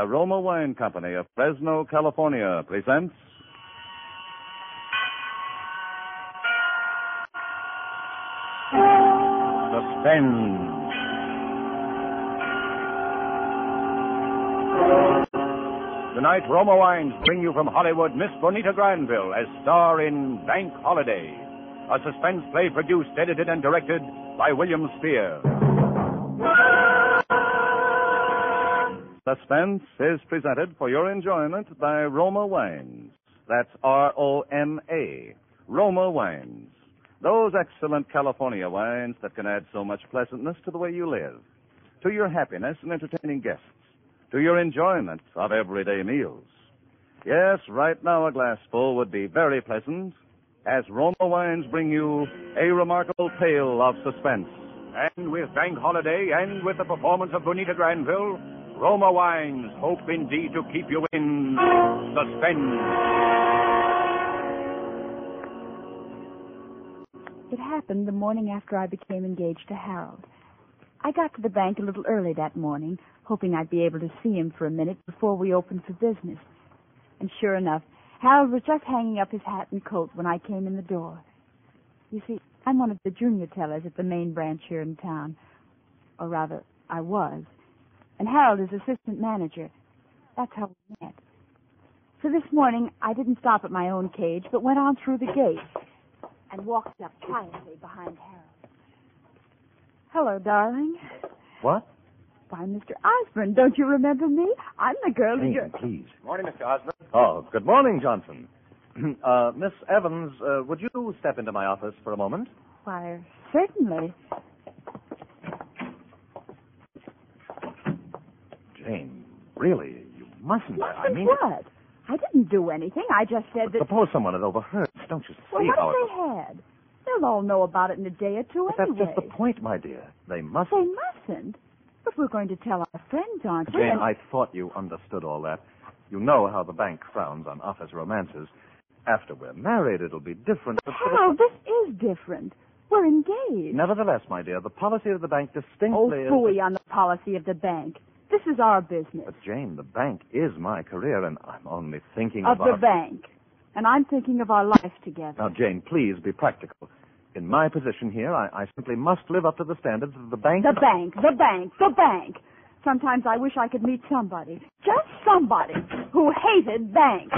The Roma Wine Company of Fresno, California presents. Suspense. Tonight, Roma Wines bring you from Hollywood Miss Bonita Granville as star in Bank Holiday, a suspense play produced, edited, and directed by William Spier. Suspense is presented for your enjoyment by Roma Wines. That's R O M A. Roma Wines. Those excellent California wines that can add so much pleasantness to the way you live, to your happiness in entertaining guests, to your enjoyment of everyday meals. Yes, right now a glassful would be very pleasant as Roma Wines bring you a remarkable tale of suspense. And with Bank Holiday and with the performance of Bonita Granville, Roma Wines hope indeed to keep you in suspense. It happened the morning after I became engaged to Harold. I got to the bank a little early that morning, hoping I'd be able to see him for a minute before we opened for business. And sure enough, Harold was just hanging up his hat and coat when I came in the door. You see, I'm one of the junior tellers at the main branch here in town. Or rather, I was. And Harold is assistant manager. That's how we met. So this morning, I didn't stop at my own cage, but went on through the gate and walked up quietly behind Harold. Hello, darling. What? Why, Mr. Osborne, don't you remember me? I'm the girl who Jane, you're... please. Morning, Mr. Osborne. Oh, good morning, Johnson. uh, Miss Evans, uh, would you step into my office for a moment? Why, certainly. Jane, really, you mustn't. I- I mean, what? I didn't do anything. I just said that... suppose someone had overheard. Don't you see Well, what how if they had? They'll all know about it in a day or two But that's just the point, my dear. They mustn't. They mustn't. But we're going to tell our friends, aren't we? Jane, And- I thought you understood all that. You know how the bank frowns on office romances. After we're married, it'll be different. But this is different. We're engaged. Nevertheless, my dear, the policy of the bank distinctly Oh, is. on the policy of the bank. This is our business. But Jane, the bank is my career, and I'm only thinking Of about the bank. And I'm thinking of our life together. Now, Jane, please be practical. In my position here, I, I simply must live up to the standards of the bank. The bank, the bank, the bank. Sometimes I wish I could meet somebody, just somebody, who hated banks.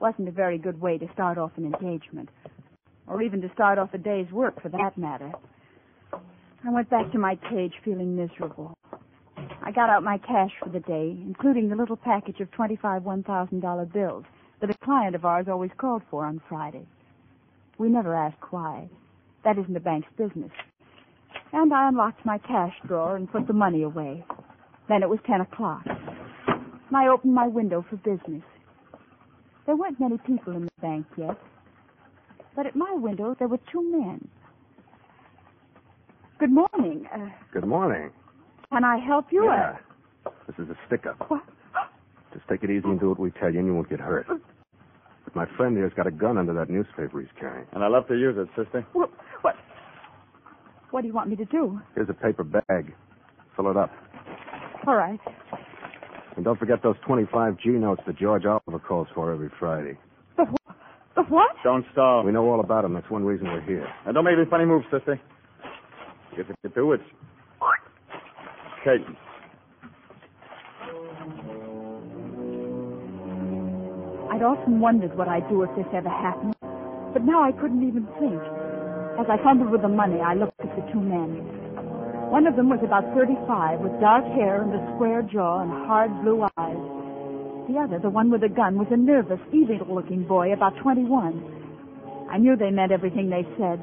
Wasn't a very good way to start off an engagement, or even to start off a day's work for that matter. I went back to my cage feeling miserable. I got out my cash for the day, including the little package of 25 $1,000 bills that a client of ours always called for on Friday. We never ask why. That isn't the bank's business. And I unlocked my cash drawer and put the money away. Then it was 10 o'clock. And I opened my window for business. There weren't many people in the bank yet. But at my window, there were two men. Good morning. Uh, Good morning. can I help you? Yeah. This is a stick-up. What? Just take it easy and do what we tell you, and you won't get hurt. But my friend here's got a gun under that newspaper he's carrying. And I love to use it, sister. What? What? What do you want me to do? Here's a paper bag. Fill it up. All right. And don't forget those 25 G notes that George Oliver calls for every Friday. The, wh- the what? Don't stall. We know all about them. That's one reason we're here. Now, don't make any funny moves, sister. You do it. Okay. I'd often wondered what I'd do if this ever happened, but now I couldn't even think. As I fumbled with the money, I looked at the two men. One of them was about 35, with dark hair and a square jaw and hard blue eyes. The other, the one with the gun, was a nervous, evil-looking boy, about 21. I knew they meant everything they said.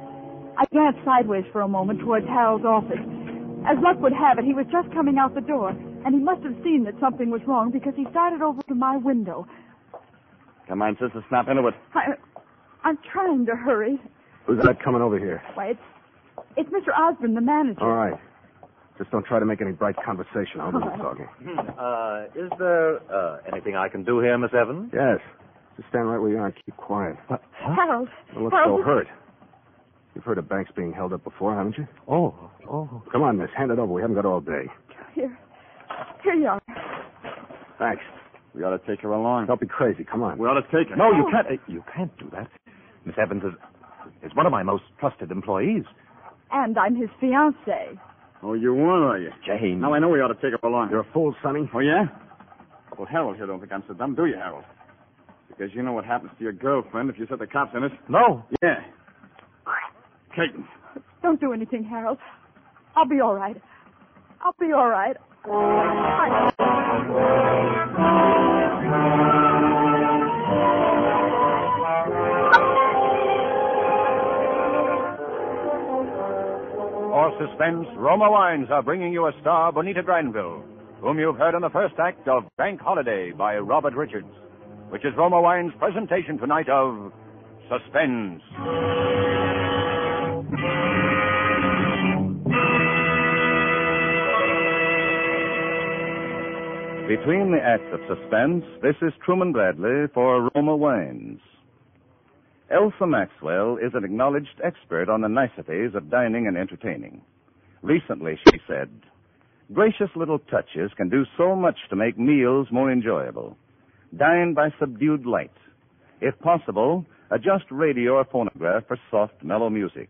I glanced sideways for a moment towards Harold's office, As luck would have it, he was just coming out the door, and he must have seen that something was wrong because he started over to my window. Come on, sister, snap into it. I, I'm trying to hurry. Who's that coming over here? Why, it's, it's Mr. Osborne, the manager. All right. Just don't try to make any bright conversation. I'll do the talking. Uh, is there uh, anything I can do here, Miss Evans? Yes. Just stand right where you are and keep quiet. Harold. Don't look Harold, so hurt. You've heard of banks being held up before, haven't you? Oh, oh. Come on, miss. Hand it over. We haven't got all day. Here. Here you are. Thanks. We ought to take her along. Don't be crazy. Come on. We ought to take her. No, you can't. uh, You can't do that. Miss Evans is, is one of my most trusted employees. And I'm his fiancée. Oh, you were, are you? Jane. Now I know we ought to take her along. You're a fool, Sonny. Oh, yeah? Well, Harold here don't think I'm so dumb, do you, Harold? Because you know what happens to your girlfriend if you set the cops in it. No. Yeah. Clayton. Don't do anything, Harold. I'll be all right. I'll be all right. I... For suspense, Roma Wines are bringing you a star, Bonita Granville, whom you've heard in the first act of Bank Holiday by Robert Richards, which is Roma Wines' presentation tonight of Suspense. Between the acts of suspense, this is Truman Bradley for Roma Wines. Elsa Maxwell is an acknowledged expert on the niceties of dining and entertaining. Recently, she said, Gracious little touches can do so much to make meals more enjoyable. Dine by subdued light. If possible, adjust radio or phonograph for soft, mellow music.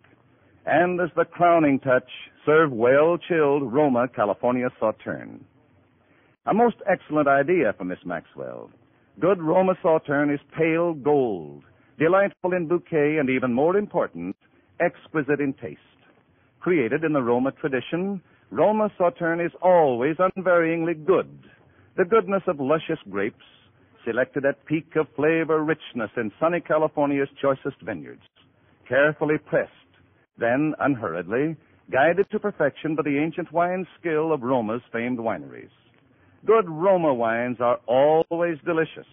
And as the crowning touch, serve well chilled Roma California Sauterne. A most excellent idea for Miss Maxwell. Good Roma Sauterne is pale gold, delightful in bouquet, and even more important, exquisite in taste. Created in the Roma tradition, Roma Sauterne is always unvaryingly good. The goodness of luscious grapes, selected at peak of flavor richness in sunny California's choicest vineyards. Carefully pressed, then unhurriedly, guided to perfection by the ancient wine skill of Roma's famed wineries. Good Roma wines are always delicious,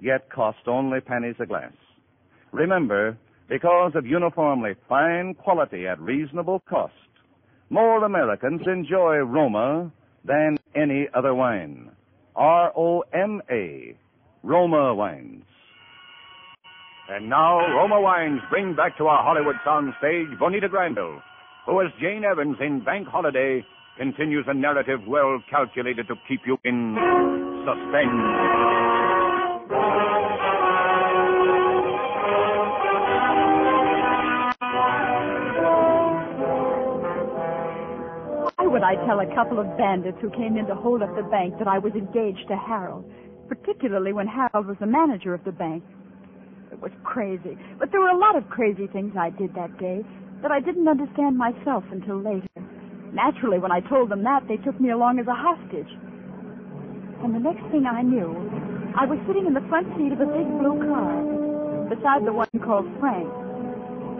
yet cost only pennies a glass. Remember, because of uniformly fine quality at reasonable cost, more Americans enjoy Roma than any other wine. R O M A, Roma wines. And now, Roma Wines bring back to our Hollywood soundstage Bonita Granville, who, as Jane Evans in Bank Holiday, continues a narrative well calculated to keep you in suspense. Why would I tell a couple of bandits who came in to hold up the bank that I was engaged to Harold, particularly when Harold was the manager of the bank? It was crazy, but there were a lot of crazy things I did that day that I didn't understand myself until later. Naturally, when I told them that, they took me along as a hostage. And the next thing I knew, I was sitting in the front seat of a big blue car, beside the one called Frank.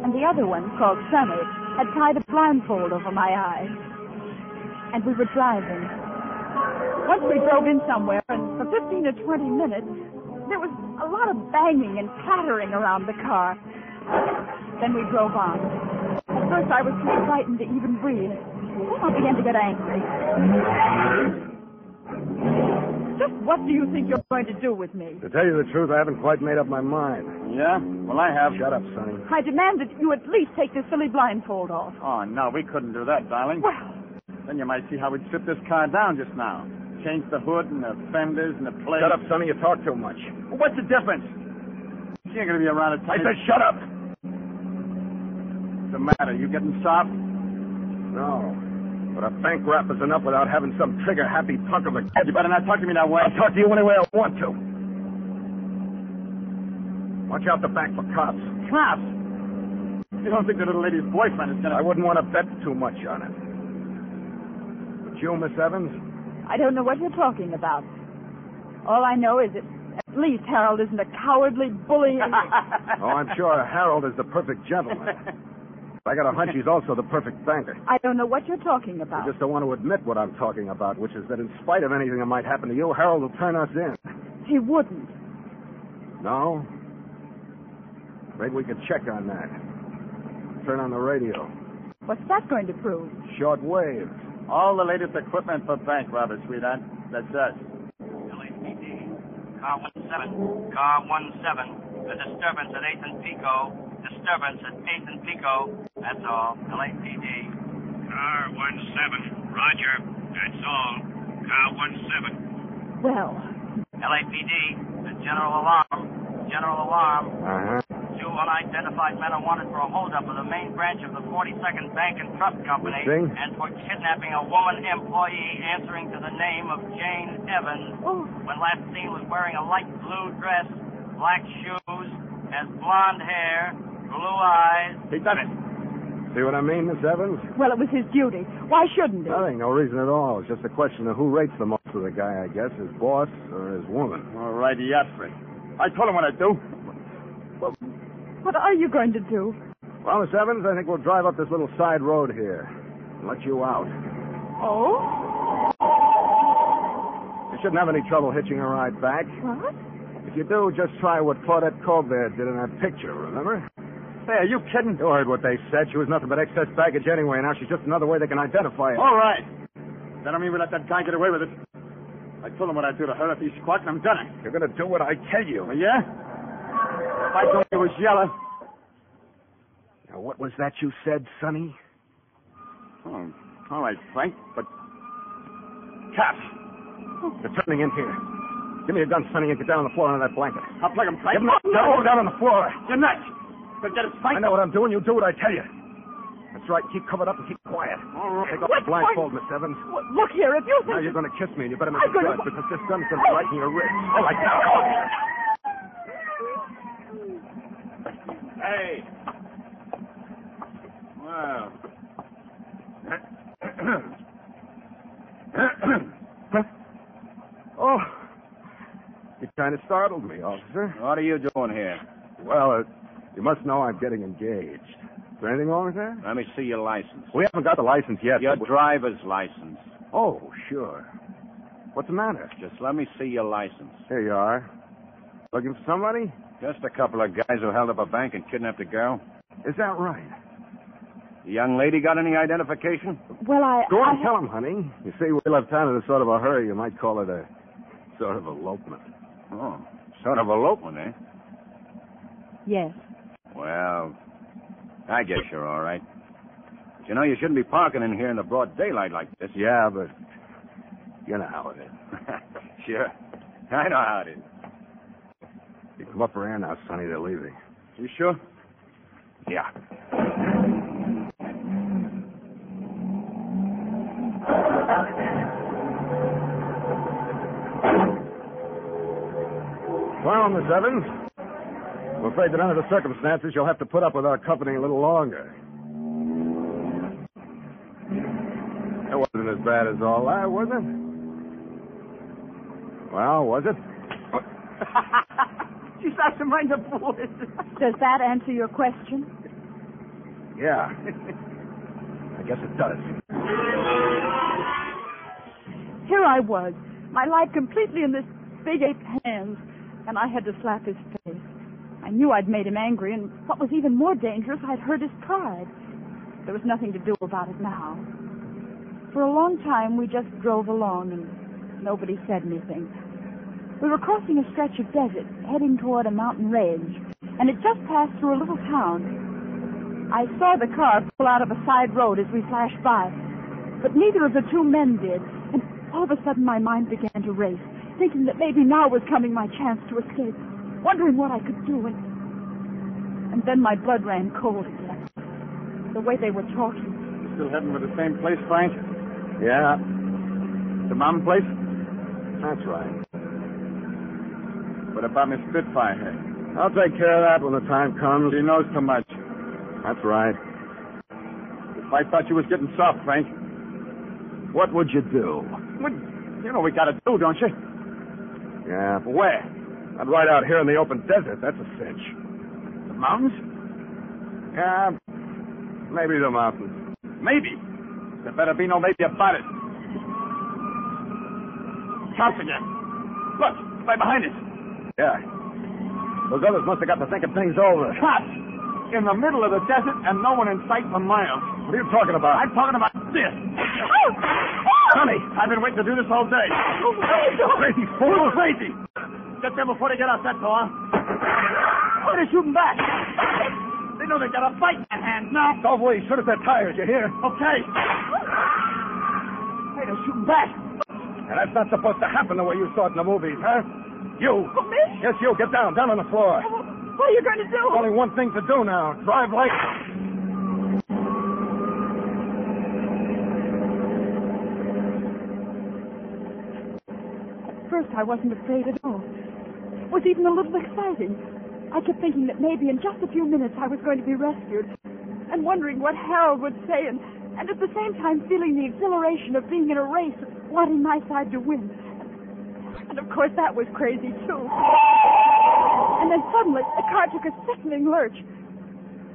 And the other one, called Sonny, had tied a blindfold over my eyes. And we were driving. Once we drove in somewhere, and for 15 or 20 minutes, there was a lot of banging and clattering around the car. Then we drove on. At first, I was too frightened to even breathe. Then I began to get angry. Just what do you think you're going to do with me? To tell you the truth, I haven't quite made up my mind. Yeah? Well, I have. Shut up, Sonny. I demand that you at least take this silly blindfold off. Oh, no, we couldn't do that, darling. Well, Then you might see how we'd strip this car down just now. Change the hood and the fenders and the plates. Shut up, Sonny. You talk too much. Well, what's the difference? She ain't gonna be around at I said shut up. What's the matter? You getting soft? No. But a bank rap is enough without having some trigger-happy punk of a kid. You better not talk to me that way. I'll talk to you any way I want to. Watch out the back for cops. Cops? You don't think the little lady's boyfriend is gonna... I wouldn't want to bet too much on it. But you, Miss Evans? I don't know what you're talking about. All I know is that at least Harold isn't a cowardly bully. Oh, I'm sure Harold is the perfect gentleman. I got a hunch he's also the perfect banker. I don't know what you're talking about. I just don't want to admit what I'm talking about, which is that in spite of anything that might happen to you, Harold will turn us in. He wouldn't. No? Maybe we could check on that. Turn on the radio. What's that going to prove? Short wave. All the latest equipment for bank robbers, sweetheart. That's us. LAPD. Car 17. Car 17. A disturbance at 8th and Pico. Disturbance at 8th and Pico. That's all. LAPD. Car 17. Roger. That's all. Car 17. Well, LAPD. The general alarm. General alarm. Uh-huh. Two unidentified men are wanted for a holdup of the main branch of the 42nd Bank and Trust Company See? and for kidnapping a woman employee answering to the name of Jane Evans. oh, When last seen was wearing a light blue dress, black shoes, has blonde hair, blue eyes. He done it. See what I mean, Miss Evans? well, it was his duty. Why shouldn't he? Nothing, no reason at all. It's just a question of who rates the most of the guy, I guess, his boss or his woman. All right, he asked for it. I told him what I'd do. What are you going to do? Well, Miss Evans, I think we'll drive up this little side road here and let you out. Oh? You shouldn't have any trouble hitching a ride back. What? If you do, just try what Claudette Colbert did in that picture, remember? Hey, are you kidding? You heard what they said. She was nothing but excess baggage anyway. Now she's just another way they can identify her. All right. That don't mean we let that guy get away with it. I told him what I'd do to her if he squawked, and I'm done it. You're going to do what I tell you. Yeah? I told you was yellow. Now, what was that you said, Sonny? Oh, all right, Frank, but... Cops. They're turning in here. Give me a gun, Sonny, and get down on the floor under that blanket. I'll plug him, Frank. Give me a gun down on the floor. You're nuts. But get it, Frank. I know what I'm doing. You do what I tell you. That's right. Keep covered up and keep quiet. All right. Take off What the blindfold, Miss Evans. Well, look here, if you Now you're going to kiss me, and you better make I'm it good, because this gun's going to be right in your wrist. All right, now, go. Hey. Wow. Oh, you kind of startled me, officer. What are you doing here? Well, uh, you must know I'm getting engaged. Is there anything wrong with that? Let me see your license. We haven't got the license yet. Your driver's license. Oh, sure. What's the matter? Just let me see your license. Here you are. Looking for somebody? Just a couple of guys who held up a bank and kidnapped a girl. Is that right? The young lady got any identification? Well, I... Go on, I tell him, honey. You see, we left town in a sort of a hurry. You might call it a sort of elopement. Oh, sort of elopement, eh? Yes. Well, I guess you're all right. But you know, you shouldn't be parking in here in the broad daylight like this. Yeah, but you know how it is. sure. I know how it is. You come up around now, Sonny. They're leaving. You sure? Yeah. Well, Miss Evans, I'm afraid that under the circumstances, you'll have to put up with our company a little longer. It wasn't as bad as all that, was it? Well, was it? She's not mind the boys. Does that answer your question? Yeah. I guess it does. Here I was, my life completely in this big ape's hands, and I had to slap his face. I knew I'd made him angry, and what was even more dangerous, I'd hurt his pride. There was nothing to do about it now. For a long time, we just drove along, and nobody said anything. We were crossing a stretch of desert, heading toward a mountain range, and it just passed through a little town. I saw the car pull out of a side road as we flashed by, but neither of the two men did, and all of a sudden my mind began to race, thinking that maybe now was coming my chance to escape, wondering what I could do, and, and then my blood ran cold again. The way they were talking. Still heading for the same place, Frank? Yeah, The mountain place? that's right. What about Miss Spitfire here? I'll take care of that when the time comes. She knows too much. That's right. If I thought you was getting soft, Frank. What would you do? What, you know what we gotta do, don't you? Yeah, but where? Not right out here in the open desert. That's a cinch. The mountains? Yeah, Maybe the mountains. Maybe. There better be no maybe about it. Cops again. Look, right behind us. Yeah. Those others must have got to thinking things over. Cops! In the middle of the desert and no one in sight for miles. What are you talking about? I'm talking about this. Sonny! I've been waiting to do this all day. Oh, crazy fool! Crazy! Get them before they get us, that's all. Oh, they're shooting back. They know they got a fight in their hands now. Don't wait. Shoot at their tires, you hear? Okay. Hey, they're shooting back. And that's not supposed to happen the way you saw it in the movies, huh? You. Oh, me? Yes, you. Get down. Down on the floor. Oh, what are you going to do? Only one thing to do now. Drive like... At first, I wasn't afraid at all. It was even a little exciting. I kept thinking that maybe in just a few minutes I was going to be rescued, and wondering what Harold would say, and, and at the same time feeling the exhilaration of being in a race, wanting my side to win. And of course, that was crazy too. And then suddenly, the car took a sickening lurch.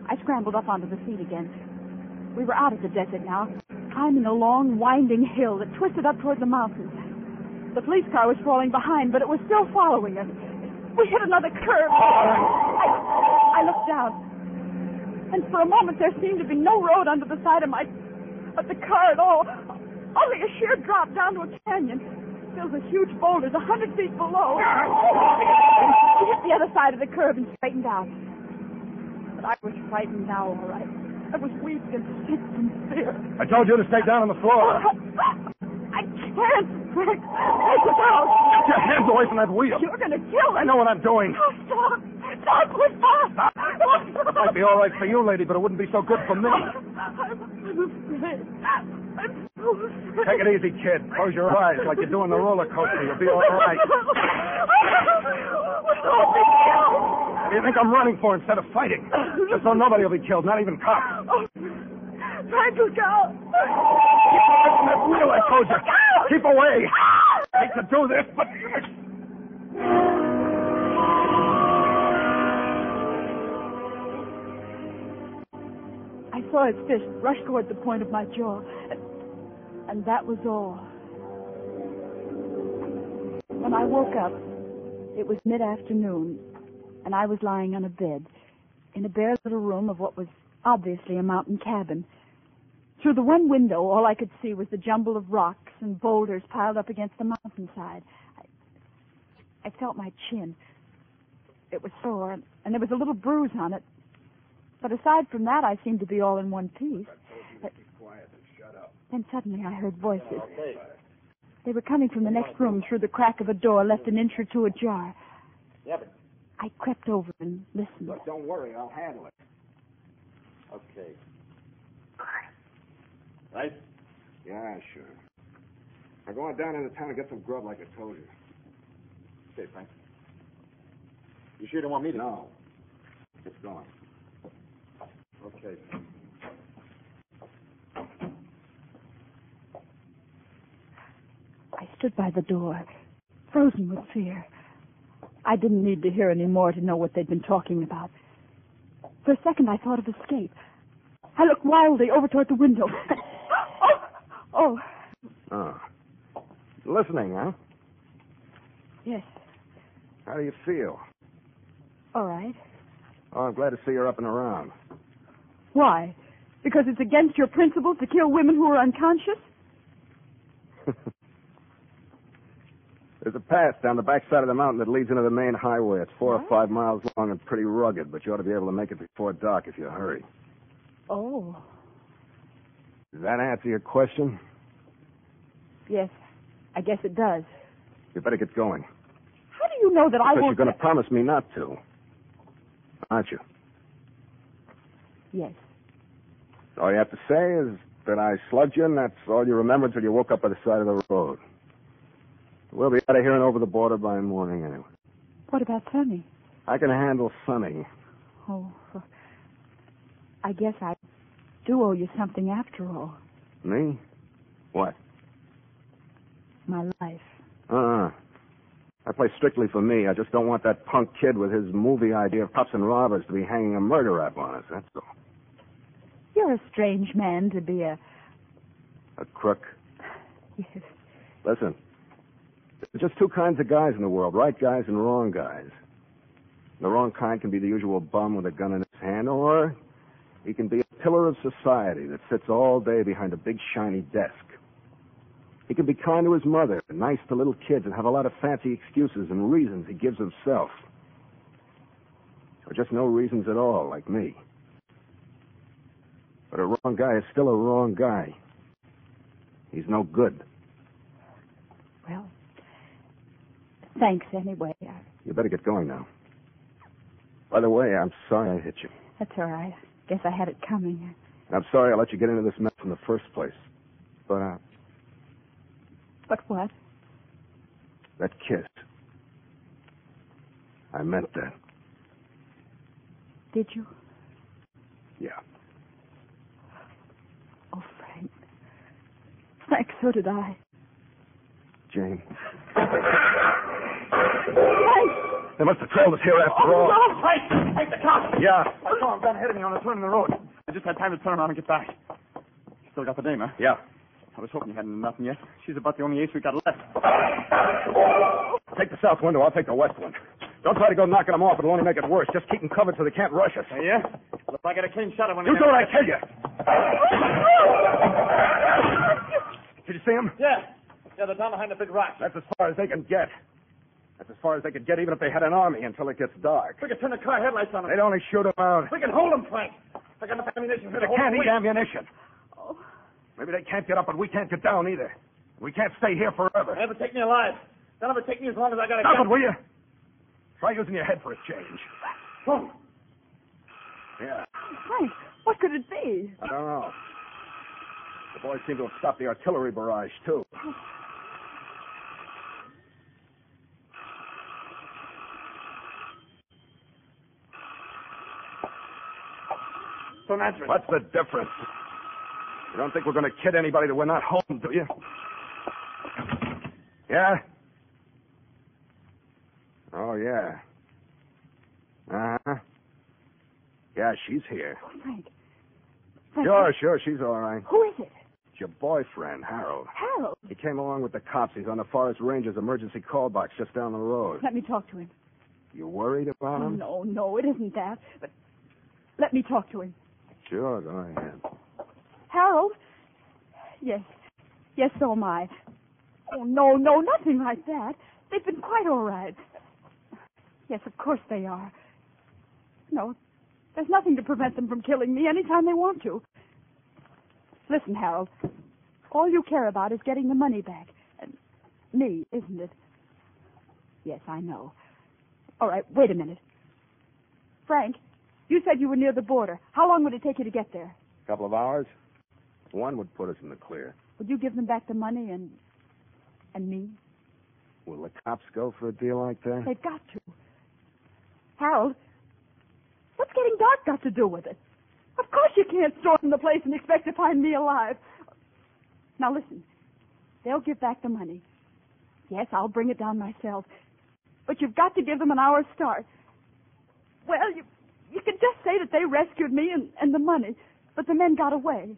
I scrambled up onto the seat again. We were out of the desert now, climbing a long, winding hill that twisted up toward the mountains. The police car was falling behind, but it was still following us. We hit another curve. I, I looked down, and for a moment there seemed to be no road under the side of my, of the car at all. Only a sheer drop down to a canyon, filled with huge boulders a hundred feet below. We hit the other side of the curve and straightened out. But I was frightened now, all right. I was weak and sick from fear. I told you to stay down on the floor. I can't, Frank. Take us out. Get your hands away from that wheel. You're going to kill me. I know what I'm doing. Oh, stop. Stop. It might be all right for you, lady, but it wouldn't be so good for me. I'm, so afraid. Take it easy, kid. Close your eyes like you do on the roller coaster. You'll be all right. We'll all be killed. What do you think I'm running for instead of fighting? Just so nobody will be killed, not even cops. Look out. Keep away from that wheel, I told you. Keep away. I hate to do this, but... saw his fist rush toward the point of my jaw, and, that was all. When I woke up, it was mid-afternoon, and I was lying on a bed in a bare little room of what was obviously a mountain cabin. Through the one window, all I could see was the jumble of rocks and boulders piled up against the mountainside. I, I felt my chin. It was sore, and there was a little bruise on it. But aside from that, I seemed to be all in one piece. But then suddenly I heard voices. They were coming from the next room through the crack of a door left an inch or two ajar. Yeah, but I crept over and listened. look, don't worry. I'll handle it. Okay. Right? Yeah, sure. I'm going down into town and get some grub like I told you. Okay, Frank. You sure you don't want me to? No. It's going. Okay. I stood by the door, frozen with fear. I didn't need to hear any more to know what they'd been talking about. For a second, I thought of escape. I looked wildly over toward the window. oh, oh, Oh. Listening, huh? yes, How do you feel? all right. Oh, I'm glad to see you're up and around. Why? Because it's against your principles to kill women who are unconscious? There's a path down the back side of the mountain that leads into the main highway. It's four or five miles long and pretty rugged, but you ought to be able to make it before dark if you hurry. Oh, Does that answer your question? yes, I guess it does. You better get going. How do you know that I Because you're going to promise me not to. Aren't you? Yes. All you have to say is that I slugged you, and that's all you remember until you woke up by the side of the road. We'll be out of here and over the border by morning anyway. What about Sonny? I can handle Sonny. Oh, I guess I do owe you something after all. Me? What? My life. Uh-uh. I play strictly for me. I just don't want that punk kid with his movie idea of cops and robbers to be hanging a murder rap on us, that's all. A strange man to be a. A crook. Yes. Listen, there's just two kinds of guys in the world right guys and wrong guys. The wrong kind can be the usual bum with a gun in his hand, or he can be a pillar of society that sits all day behind a big shiny desk. He can be kind to his mother, nice to little kids, and have a lot of fancy excuses and reasons he gives himself. Or just no reasons at all, like me. But a wrong guy is still a wrong guy. He's no good. Well, thanks anyway. You better get going now. By the way, I'm sorry I hit you. That's all right. Guess I had it coming. I'm sorry I let you get into this mess in the first place. But, uh, But what? that kiss. I meant that. Did you? Yeah. Oh, Frank. Frank, so did I. Jane. Frank! They must have trailed us here after oh, all. Oh, Frank! Frank, the cops! Yeah. I saw him down ahead of me on the turn in the road. I just had time to turn around and get back. Still got the dame, huh? Yeah. I was hoping you hadn't done nothing yet. She's about the only ace we got left. Take the south window. I'll take the west one. Don't try to go knocking them off. It'll only make it worse. Just keep them covered so they can't rush us. yeah? Well, if I get a clean shot of one You do what I tell you. Oh, Did you see them? Yeah. Yeah, they're down behind the big rock. That's as far as they can get. That's as far as they could get, even if they had an army until it gets dark. We can turn the car headlights on them. They'd only shoot them out. We can hold them, Frank. I got enough ammunition here They to hold can't them. eat ammunition. Oh, Maybe they can't get up, but we can't get down either. We can't stay here forever. They'll never take me alive. None of it take me as long as I got a Stop gun. it, will you? Try using your head for a change. Oh, Yeah. Frank, what could it be? I don't know. The boys seem to have stopped the artillery barrage, too. so natural. What's the difference? You don't think we're going to kid anybody that we're not home, do you? Yeah? Oh, yeah. Uh-huh. Yeah, she's here. Oh, Frank. Frank, Sure, sure, she's all right. Who is it? It's your boyfriend, Harold. Harold. He came along with the cops. He's on the Forest Rangers emergency call box just down the road. Let me talk to him. You worried about Oh, him? no, no, it isn't that. But let me talk to him. Sure, go ahead. Harold? Yes. Yes, so am I. Oh, no, no, nothing like that. They've been quite all right. Yes, of course they are. No, there's nothing to prevent them from killing me anytime they want to. Listen, Harold. All you care about is getting the money back. And me, isn't it? Yes, I know. All right, wait a minute. Frank, you said you were near the border. How long would it take you to get there? A couple of hours? One would put us in the clear. Would you give them back the money and and me? Will the cops go for a deal like that? They've got to. Harold, what's getting dark got to do with it? Of course you can't storm the place and expect to find me alive. Now listen, they'll give back the money. Yes, I'll bring it down myself. But you've got to give them an hour's start. Well, you you can just say that they rescued me and, and the money, but the men got away.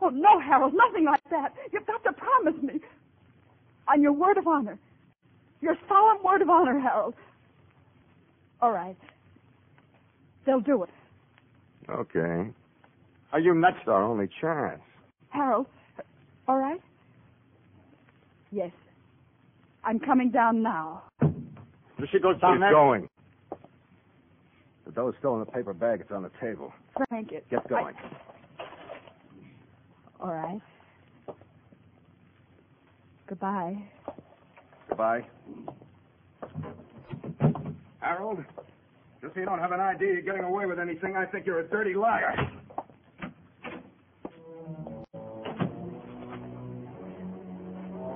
Oh no, Harold, nothing like that. You've got to promise me. On your word of honor. Your solemn word of honor, Harold. All right. They'll do it. Okay. Are you nuts? It's our only chance. Harold, all right? Yes. I'm coming down now. If she goes down She's there. going. The dough's still in the paper bag. It's on the table. Frank, it. Get going. I- All right. Goodbye. Goodbye. Harold, just so you don't have an idea you're getting away with anything, I think you're a dirty liar.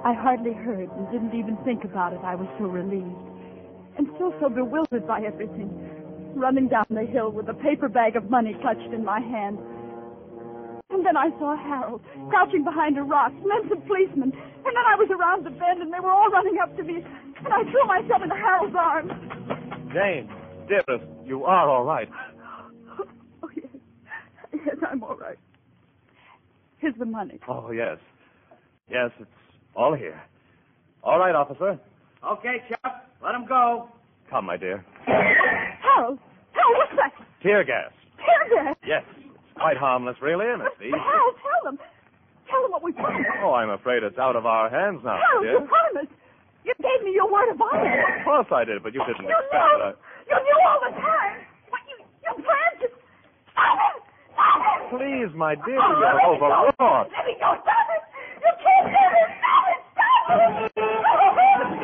I hardly heard and didn't even think about it. I was so relieved. And still so bewildered by everything. Running down the hill with a paper bag of money clutched in my hand. And then I saw Harold crouching behind a rock, and then some policemen. And then I was around the bend, and they were all running up to me. And I threw myself into Harold's arms. Jane, dearest, you are all right. Oh, yes. Yes, I'm all right. Here's the money. Oh, yes. Yes, it's all here. All right, officer. Okay, Chuck. Let him go. Come, my dear. Harold! Harold, what's that? Tear gas. Tear gas! Yes. It's quite harmless, really, isn't it, Steve? Harold, tell them. Tell them what we promised. Oh, I'm afraid it's out of our hands now, Harold, dear. you promised. You gave me your word of honor. Of course I did, but you didn't You expect knew. that. You knew all the time. What you, you planned to... Stop it! Stop it! Please, my dear, Oh, you're let me go. overwrought. Let me go. Stop it! You can't do this! Stop it! Stop it!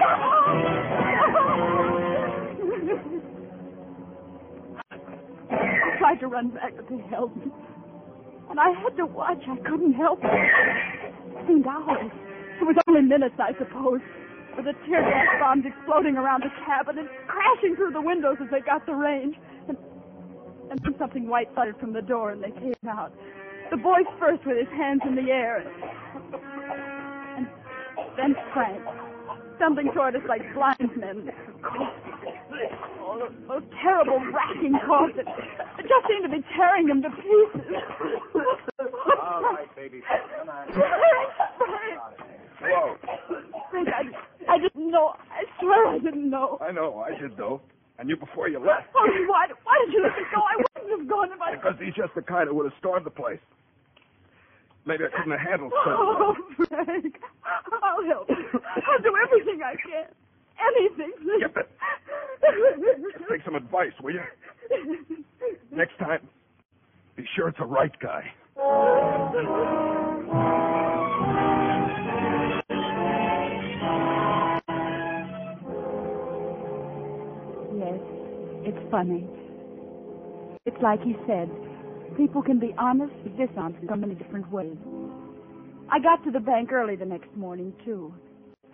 Oh, I tried to run back, but they held me. And I had to watch. I couldn't help it. It seemed hours. It was only minutes, I suppose. With the tear gas bombs exploding around the cabin and crashing through the windows as they got the range. And, and then something white fluttered from the door and they came out. The boy first with his hands in the air. And then Frank, stumbling toward us like blind men. Oh, those, terrible racking coughs. It, it just seemed to be tearing them to pieces. All right, baby. Come on. Whoa. Frank, I, I didn't know. I swear I didn't know. I know, I did, though. I knew before you left. Oh, why, why did you let me go? I wouldn't have gone if I... Because he's just the kind who would have stormed the place. Maybe I couldn't have handled so Oh, Frank. I'll help you. I'll do everything I can. Anything. Get the... Take some advice, will you? Next time, be sure it's a right guy. it's funny. It's like he said. People can be honest or dishonest in so many different ways. I got to the bank early the next morning, too.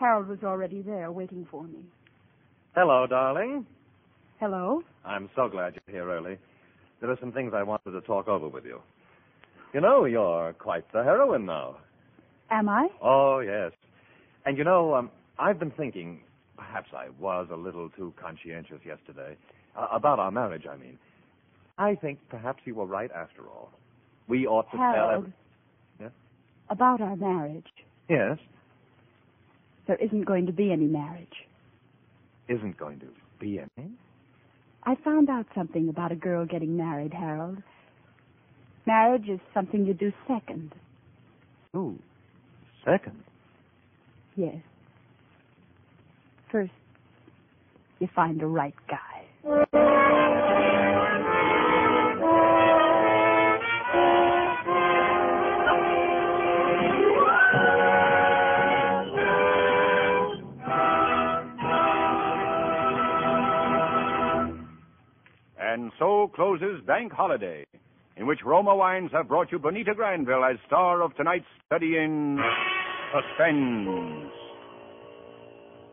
Harold was already there waiting for me. Hello, darling. Hello? I'm so glad you're here early. There are some things I wanted to talk over with you. You know, you're quite the heroine now. Am I? Oh, yes. And you know, um, I've been thinking, perhaps I was a little too conscientious yesterday, uh, about our marriage, I mean. I think perhaps you were right after all. We ought to tell Harold. every- Yes? About our marriage. Yes, There isn't going to be any marriage. isn't going to be any. I found out something about a girl getting married, Harold. Marriage is something you do second. Ooh, second. Yes. First, you find the right guy. And so closes Bank Holiday, in which Roma Wines have brought you Bonita Granville as star of tonight's study in suspense.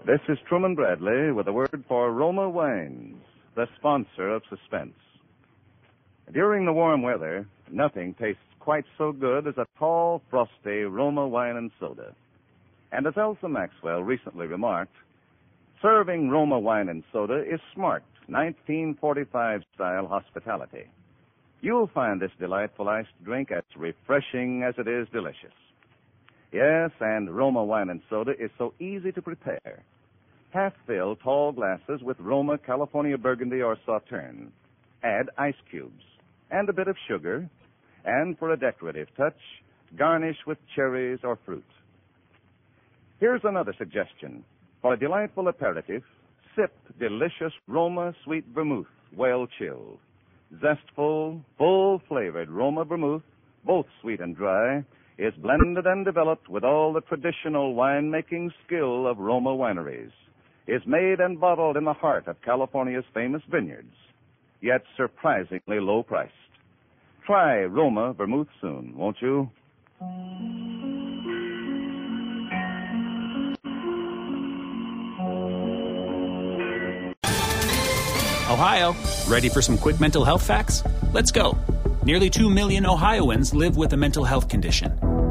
This is Truman Bradley with a word for Roma Wines, the sponsor of suspense. During the warm weather, nothing tastes quite so good as a tall, frosty Roma wine and soda. And as Elsa Maxwell recently remarked, Serving Roma wine and soda is smart, 1945 style hospitality. You'll find this delightful iced drink as refreshing as it is delicious. Yes, and Roma wine and soda is so easy to prepare. Half fill tall glasses with Roma California Burgundy or Sauterne. Add ice cubes and a bit of sugar, and for a decorative touch, garnish with cherries or fruit. Here's another suggestion. For a delightful aperitif, sip delicious Roma sweet vermouth, well chilled. Zestful, full flavored Roma vermouth, both sweet and dry, is blended and developed with all the traditional winemaking skill of Roma wineries. Is made and bottled in the heart of California's famous vineyards, yet surprisingly low priced. Try Roma vermouth soon, won't you? Ohio, ready for some quick mental health facts? Let's go. Nearly 2 million Ohioans live with a mental health condition.